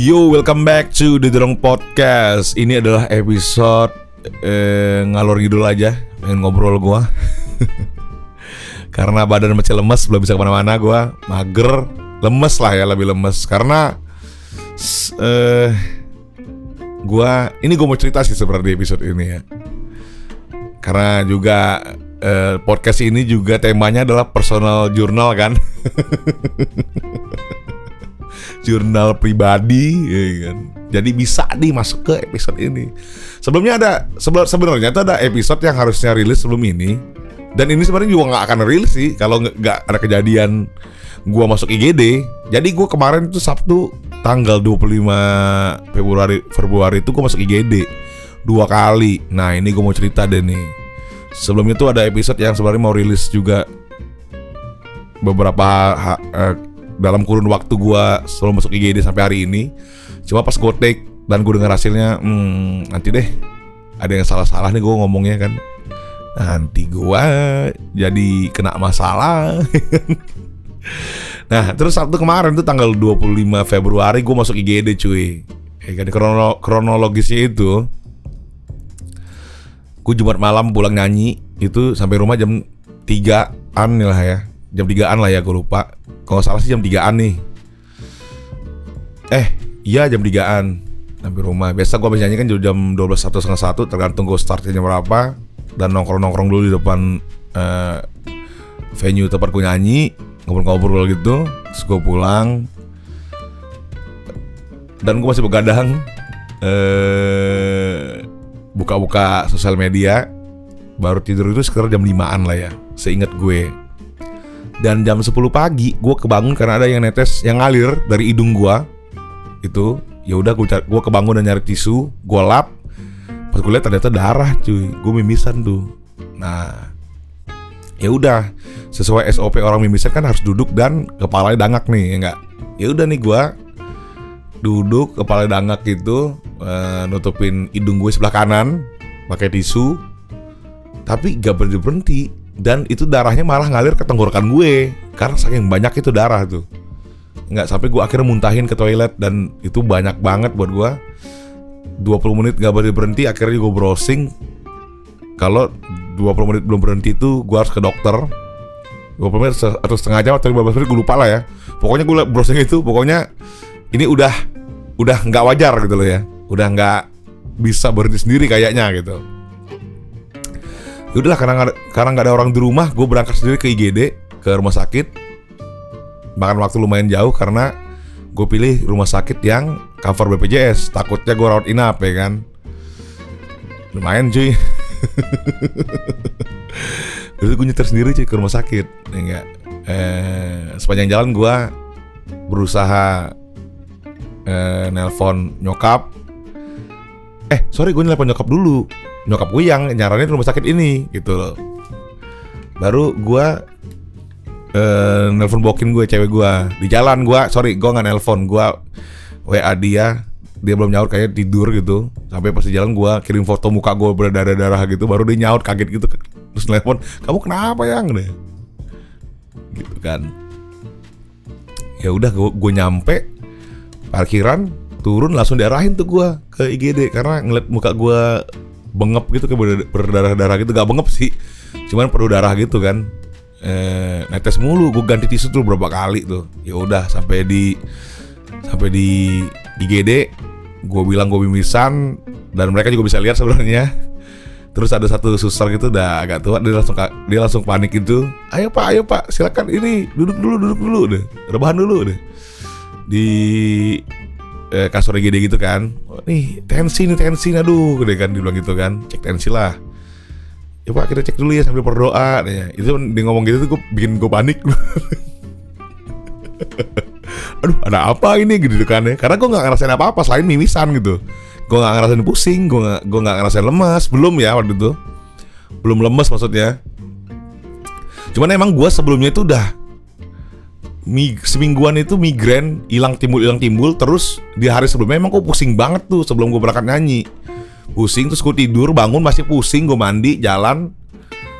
Yo, welcome back to The Dorong Podcast. Ini adalah episode eh, ngalor ngidul aja, pengen ngobrol gua. Karena badan masih lemes, belum bisa ke mana-mana gua, mager, lemes lah ya, lebih lemes. Karena eh, gua, ini gua mau cerita sih seperti episode ini ya. Karena juga eh, podcast ini juga temanya adalah personal journal kan. jurnal pribadi ya kan. Jadi bisa nih masuk ke episode ini. Sebelumnya ada sebelum sebenarnya itu ada episode yang harusnya rilis sebelum ini. Dan ini sebenarnya juga nggak akan rilis sih kalau nggak- ada kejadian gua masuk IGD. Jadi gua kemarin itu Sabtu tanggal 25 Februari Februari itu gua masuk IGD dua kali. Nah, ini gua mau cerita deh nih. Sebelumnya tuh ada episode yang sebenarnya mau rilis juga beberapa eh, dalam kurun waktu gua sebelum masuk IGD sampai hari ini. Cuma pas gue take dan gue dengar hasilnya, hmm, nanti deh ada yang salah-salah nih gue ngomongnya kan. Nanti gua jadi kena masalah. nah, terus Sabtu kemarin tuh tanggal 25 Februari gue masuk IGD cuy. Ya kan krono- kronologisnya itu gue Jumat malam pulang nyanyi itu sampai rumah jam 3-an lah ya. Jam 3-an lah ya gue lupa. Kalau salah sih jam 3-an nih. Eh, iya jam 3-an sampai rumah. Biasa gue nyanyi kan jam 12 atau setengah satu tergantung gue startnya jam berapa dan nongkrong-nongkrong dulu di depan eh, venue tempat gue nyanyi ngobrol-ngobrol gitu. Terus gue pulang dan gue masih begadang eh buka-buka sosial media baru tidur itu sekitar jam 5an lah ya seingat gue dan jam 10 pagi gue kebangun karena ada yang netes yang ngalir dari hidung gue itu ya udah gue gue kebangun dan nyari tisu gue lap. Pas gue lihat ternyata darah cuy. Gue mimisan tuh. Nah ya udah. Sesuai SOP orang mimisan kan harus duduk dan kepalanya dangak nih ya enggak? Ya udah nih gue duduk kepala dangak gitu nutupin hidung gue sebelah kanan pakai tisu. Tapi gak berhenti berhenti dan itu darahnya malah ngalir ke tenggorokan gue. Karena saking banyak itu darah tuh. Nggak sampai gue akhirnya muntahin ke toilet dan itu banyak banget buat gue. 20 menit gak berhenti berhenti akhirnya gue browsing. Kalau 20 menit belum berhenti itu gue harus ke dokter. 20 menit atau setengah jam atau 15 menit gue lupa lah ya. Pokoknya gue browsing itu pokoknya ini udah udah nggak wajar gitu loh ya. Udah nggak bisa berhenti sendiri kayaknya gitu Yaudahlah karena ada- karena nggak ada orang di rumah gue berangkat sendiri ke IGD ke rumah sakit. Makan waktu lumayan jauh karena gue pilih rumah sakit yang cover BPJS takutnya gue rawat inap ya kan? Lumayan cuy. Terus gue nyetir sendiri cuy ke rumah sakit ya enggak eh, sepanjang jalan gue berusaha eh, nelpon nyokap. Eh sorry gue nelpon nyokap dulu nyokap gue yang nyaranin rumah sakit ini gitu loh. Baru gue eh, nelpon bokin gue cewek gue di jalan gue sorry gue nggak nelpon. Gue wa dia dia belum nyaut kayaknya tidur gitu. Sampai pas di jalan gue kirim foto muka gue berdarah darah gitu baru dia nyaut kaget gitu terus nelpon kamu kenapa yang? Deh gitu kan. Ya udah gue nyampe parkiran turun langsung diarahin tuh gue ke IGD karena ngeliat muka gue bengep gitu kayak berdarah darah gitu. Gak bengep sih cuman perlu darah gitu kan. Eh, netes mulu. Gue ganti tisu tuh berapa kali tuh. Ya udah sampai di sampai di IGD gue bilang gue mimisan dan mereka juga bisa lihat sebenarnya. Terus ada satu suster gitu udah agak tua dia langsung dia langsung panik gitu. Ayo pak ayo pak silakan ini duduk dulu duduk dulu deh. Rebahan dulu deh. Di eh, kasur IGD gitu kan. Oh, nih tensi nih tensi aduh deh kan dibilang gitu kan. Cek tensi lah. Ya pak kita cek dulu ya sambil berdoa. Ya itu dia ngomong gitu tuh gue bikin gue panik. Aduh ada apa ini gitu kan ya. Karena gue nggak ngerasain apa apa selain mimisan gitu. Gue nggak ngerasain pusing gue nggak gue nggak ngerasain lemas. Belum ya waktu itu. Belum lemes maksudnya. Cuman emang gue sebelumnya itu udah mig semingguan itu migrain hilang timbul hilang timbul terus di hari sebelumnya emang gue pusing banget tuh sebelum gue berangkat nyanyi. Pusing terus gue tidur bangun masih pusing gue mandi jalan.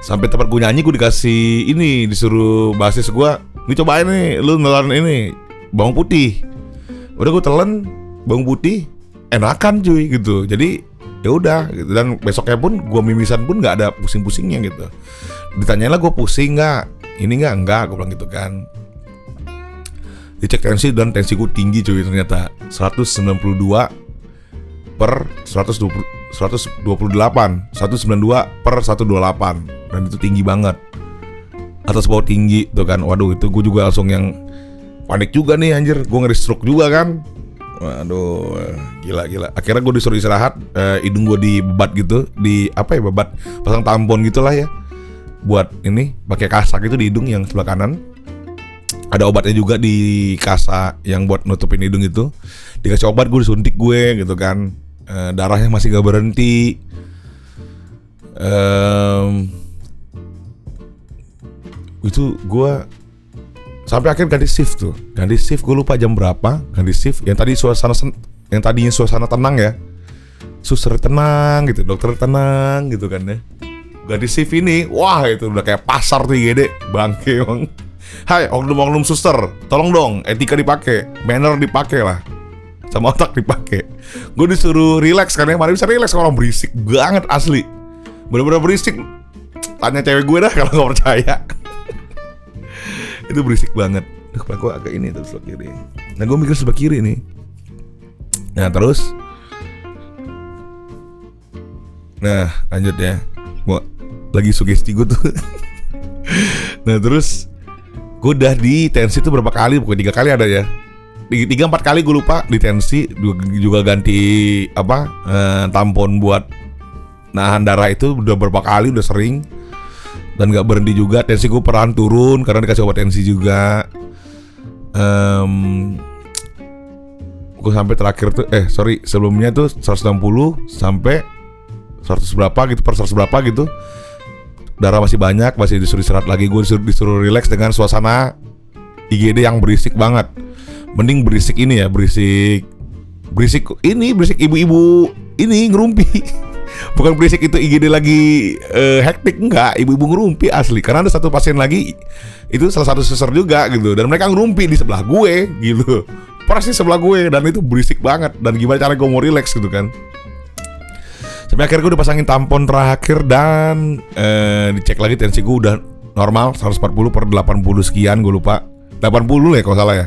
Sampai tempat gue nyanyi gue dikasih ini disuruh basis gue ini cobain nih lu nelan ini bawang putih. Udah gue telan bawang putih enakan cuy gitu. Jadi ya udah gitu. dan besoknya pun gue mimisan pun nggak ada pusing-pusingnya gitu. Ditanyain lah gue pusing nggak? Ini nggak? Enggak gue bilang gitu kan dicek tensi dan tensiku tinggi cuy ternyata 192 per 120 128 192 per 128 dan itu tinggi banget atas bawah tinggi tuh kan waduh itu gue juga langsung yang panik juga nih anjir gue ngeri stroke juga kan Waduh, gila gila. Akhirnya gue disuruh istirahat, eh, hidung gue dibebat gitu, di apa ya bebat, pasang tampon gitulah ya. Buat ini pakai kasak itu di hidung yang sebelah kanan. Ada obatnya juga di kasa yang buat nutupin hidung itu. Dikasih obat gue disuntik gue gitu kan. Eh, darahnya masih gak berhenti. Ehm, itu gue sampai akhir ganti shift tuh ganti shift gue lupa jam berapa ganti shift yang tadi suasana yang tadinya suasana tenang ya suster tenang gitu dokter tenang gitu kan ya ganti shift ini wah itu udah kayak pasar tuh gede bangke emang Hai oknum-oknum suster tolong dong etika dipakai manner dipakai lah. Sama otak dipakai gue disuruh relax karena mana bisa relax kalau berisik banget asli. Bener-bener berisik tanya cewek gue dah kalau nggak percaya. Itu berisik banget. Duh, kepala gue agak ini tuh sebelah kiri. Nah gue mikir sebelah kiri nih. Nah terus. Nah lanjut ya. Gua lagi sugesti gue tuh. Nah terus Gue udah di tensi tuh berapa kali Pokoknya tiga kali ada ya. Tiga empat kali gue lupa di tensi Juga ganti Apa eh, Tampon buat Nahan darah itu udah berapa kali Udah sering. Dan nggak berhenti juga tensi gue peran turun karena dikasih obat tensi juga. Um, gue sampai terakhir tuh eh sorry sebelumnya tuh 160 sampai 100 berapa gitu per 100 berapa gitu darah masih banyak masih disuruh istirahat lagi. Gue disuruh, disuruh relax dengan suasana IGD yang berisik banget. Mending berisik ini ya berisik berisik ini berisik ibu-ibu ini ngerumpi. Bukan berisik itu IGD lagi uh, hektik enggak. Ibu-ibu ngerumpi asli. Karena ada satu pasien lagi itu salah satu suster juga gitu. Dan mereka ngerumpi di sebelah gue gitu. Persis sebelah gue dan itu berisik banget. Dan gimana cara gue mau relax gitu kan sampai akhirnya gue udah pasangin tampon terakhir dan uh, dicek lagi tensi gue udah normal 140 per 80 sekian gue lupa 80 ya kalau salah ya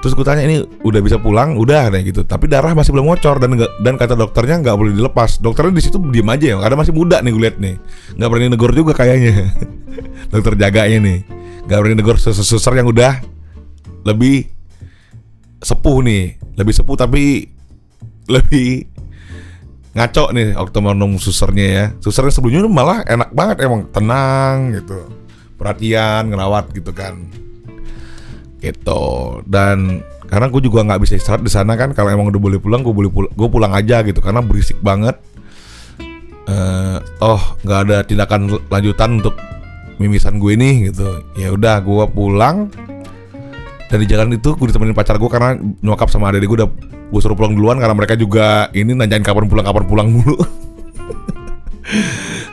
Terus gue tanya ini udah bisa pulang, udah kayak gitu. Tapi darah masih belum ngocor dan dan kata dokternya nggak boleh dilepas. Dokternya di situ diem aja ya, karena masih muda nih gue liat nih. Nggak berani negor juga kayaknya. Dokter jaganya nih, nggak berani negor suster yang udah lebih sepuh nih, lebih sepuh tapi lebih ngaco nih oktomonum susernya ya. Susernya sebelumnya malah enak banget emang tenang gitu, perhatian, ngerawat gitu kan. Gitu. Dan karena gue juga nggak bisa istirahat di sana kan kalau emang udah boleh pulang gue boleh pulang gue pulang aja gitu karena berisik banget. Uh, oh nggak ada tindakan lanjutan untuk mimisan gue nih gitu. Ya udah gue pulang dan di jalan itu gue ditemenin pacar gue karena nyokap sama adik gue udah gue suruh pulang duluan karena mereka juga ini nanyain kapan pulang kapan pulang mulu.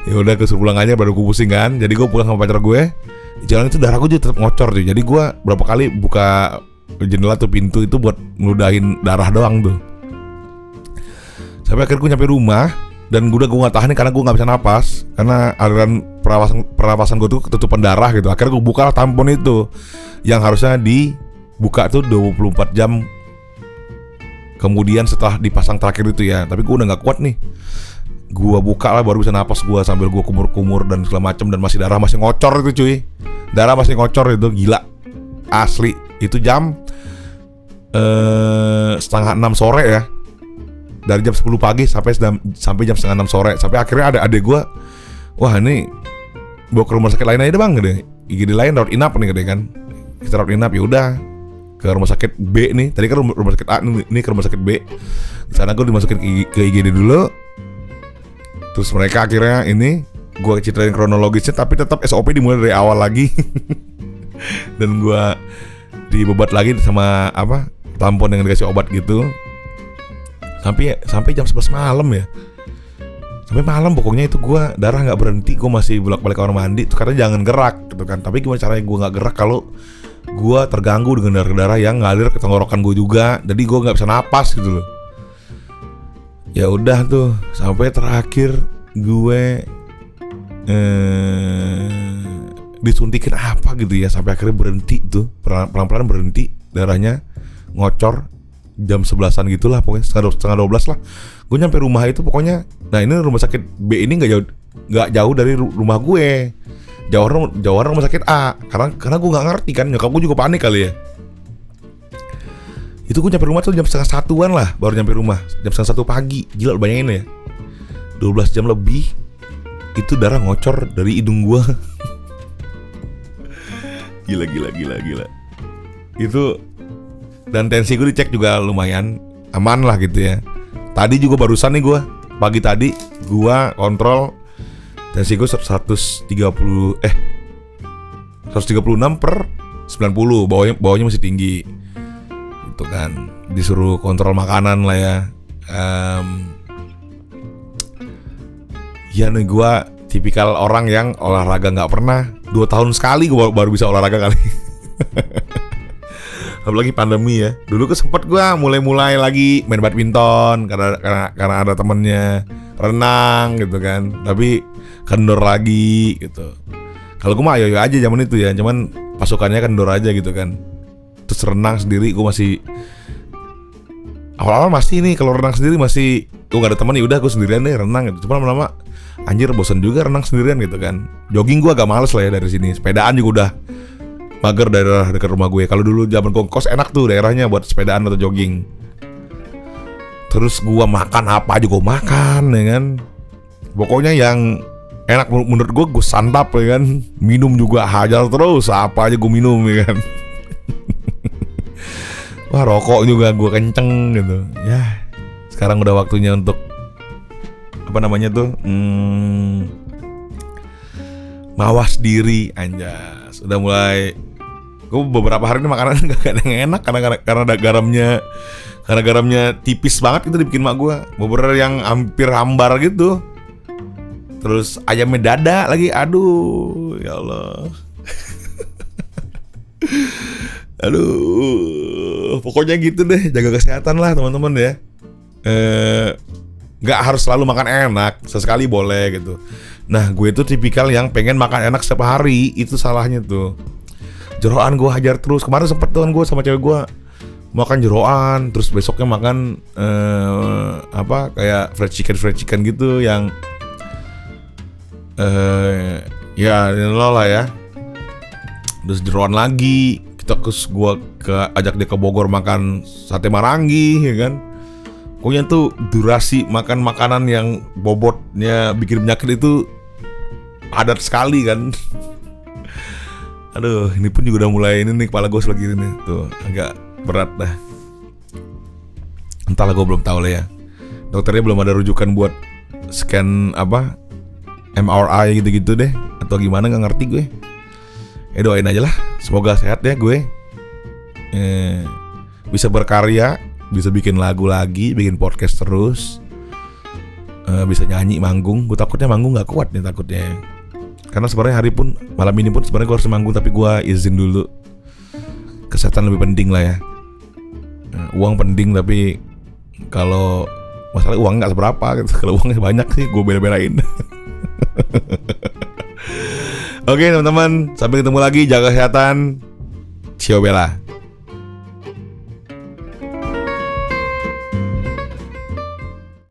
Ya udah suruh pulang aja baru gue pusing kan. Jadi gue pulang sama pacar gue di jalan itu darah gue juga tetap ngocor tuh jadi gue berapa kali buka jendela tuh pintu itu buat ngeludahin darah doang tuh. Sampai akhirnya gue nyampe rumah dan gue udah gue gak tahan nih karena gue nggak bisa napas. Karena aliran pernapasan pernapasan gue tuh ketutupan darah gitu. Akhirnya gue buka tampon itu yang harusnya dibuka tuh 24 jam. Kemudian setelah dipasang terakhir itu ya tapi gue udah nggak kuat nih. Gua buka lah baru bisa napas gua sambil gua kumur-kumur dan segala macam dan masih darah masih ngocor itu cuy. Darah masih ngocor itu gila. Asli itu jam eh setengah enam sore ya. Dari jam 10 pagi sampai sampai jam setengah enam sore. Sampai akhirnya ada adik gua wah ini bawa ke rumah sakit lain aja deh bang gede. IGD lain rawat inap nih gede kan. Kita rawat inap ya udah ke rumah sakit B nih tadi kan rumah sakit A ini ke rumah sakit B di sana gue dimasukin ke IGD dulu Terus mereka akhirnya ini gue ceritain kronologisnya tapi tetap SOP dimulai dari awal lagi. Dan gue dibebat lagi sama apa? tampon yang dikasih obat gitu. Sampai sampai jam 11 malam ya. sampai malam pokoknya itu gue darah nggak berhenti gue masih bolak balik kamar mandi karena jangan gerak gitu kan tapi gimana caranya gue nggak gerak kalau gue terganggu dengan darah darah yang ngalir ke tenggorokan gue juga. Jadi gue nggak bisa napas gitu loh. Ya udah tuh sampai terakhir gue eh, disuntikin apa gitu ya sampai akhirnya berhenti tuh. Pelan pelan berhenti darahnya ngocor jam sebelasan gitulah pokoknya setengah setengah dua belas lah. Gue nyampe rumah itu pokoknya nah ini rumah sakit B ini nggak jauh nggak jauh dari rumah gue jauh jauh rumah sakit A. Karena karena gue nggak ngerti kan nyokap gue juga panik kali ya. Itu gue nyampe rumah tuh jam setengah satuan lah baru nyampe rumah. Jam setengah satu pagi. Gila lu bayangin ya. 12 jam lebih itu darah ngocor dari hidung gue gila gila gila gila. Itu dan tensi gue dicek juga lumayan aman lah gitu ya. Tadi juga barusan nih gue pagi tadi gue kontrol tensi gue 130 eh 136 per 90 bawahnya bawahnya masih tinggi. Itu kan disuruh kontrol makanan lah ya. Um, ya nih gue tipikal orang yang olahraga nggak pernah dua tahun sekali gue baru bisa olahraga kali. Apalagi pandemi ya. Dulu ke sempet gue mulai-mulai lagi main badminton karena karena karena ada temennya renang gitu kan. Tapi kendor lagi gitu. Kalau gue mah ayo, ayo aja zaman itu ya. Cuman pasukannya kendor aja gitu kan. Terus renang sendiri gue masih awal-awal masih nih kalau renang sendiri masih gue gak ada teman ya udah gue sendirian nih renang gitu. Cuma lama-lama anjir bosan juga renang sendirian gitu kan. Jogging gue agak males lah ya dari sini. Sepedaan juga udah mager daerah dekat rumah gue kalau dulu zaman kos enak tuh daerahnya buat sepedaan atau jogging terus gue makan apa aja gue makan ya kan? Pokoknya yang enak menurut gue gue santap ya kan? Minum juga hajar terus apa aja gue minum ya kan? Wah rokok juga gue kenceng gitu. Ya sekarang udah waktunya untuk apa namanya tuh hmm, mawas diri anjas. Udah mulai gue beberapa hari ini makanan gak ada enak karena karena, karena ada garamnya karena garamnya tipis banget itu dibikin mak gue beberapa yang hampir hambar gitu. Terus ayamnya dada lagi aduh ya Allah. Aduh pokoknya gitu deh jaga kesehatan lah teman-teman ya. Eh nggak harus selalu makan enak sesekali boleh gitu. Nah gue itu tipikal yang pengen makan enak setiap hari itu salahnya tuh. Jeroan gue hajar terus. Kemarin sempet tuh gue sama cewek gue makan jeroan terus besoknya makan uh, apa kayak fried chicken fried chicken gitu yang uh, ya lo lah ya. Terus jeroan lagi kita ke gue ke ajak dia ke Bogor makan sate marangi ya kan. Pokoknya tuh durasi makan makanan yang bobotnya bikin penyakit itu padat sekali kan. Aduh, ini pun juga udah mulai ini nih kepala gue lagi ini tuh agak berat dah. Entahlah gue belum tahu lah ya. Dokternya belum ada rujukan buat scan apa MRI gitu-gitu deh atau gimana nggak ngerti gue. Eh doain aja lah, semoga sehat ya gue. Eh, bisa berkarya, bisa bikin lagu lagi, bikin podcast terus. Eh, bisa nyanyi manggung. Gue takutnya manggung nggak kuat nih takutnya karena sebenarnya hari pun malam ini pun sebenarnya gue harus manggung tapi gue izin dulu kesehatan lebih penting lah ya nah, uang penting tapi kalau masalah uang nggak seberapa gitu kalau uangnya banyak sih gue bela-belain Oke teman-teman, sampai ketemu lagi. Jaga kesehatan. Cio Bella.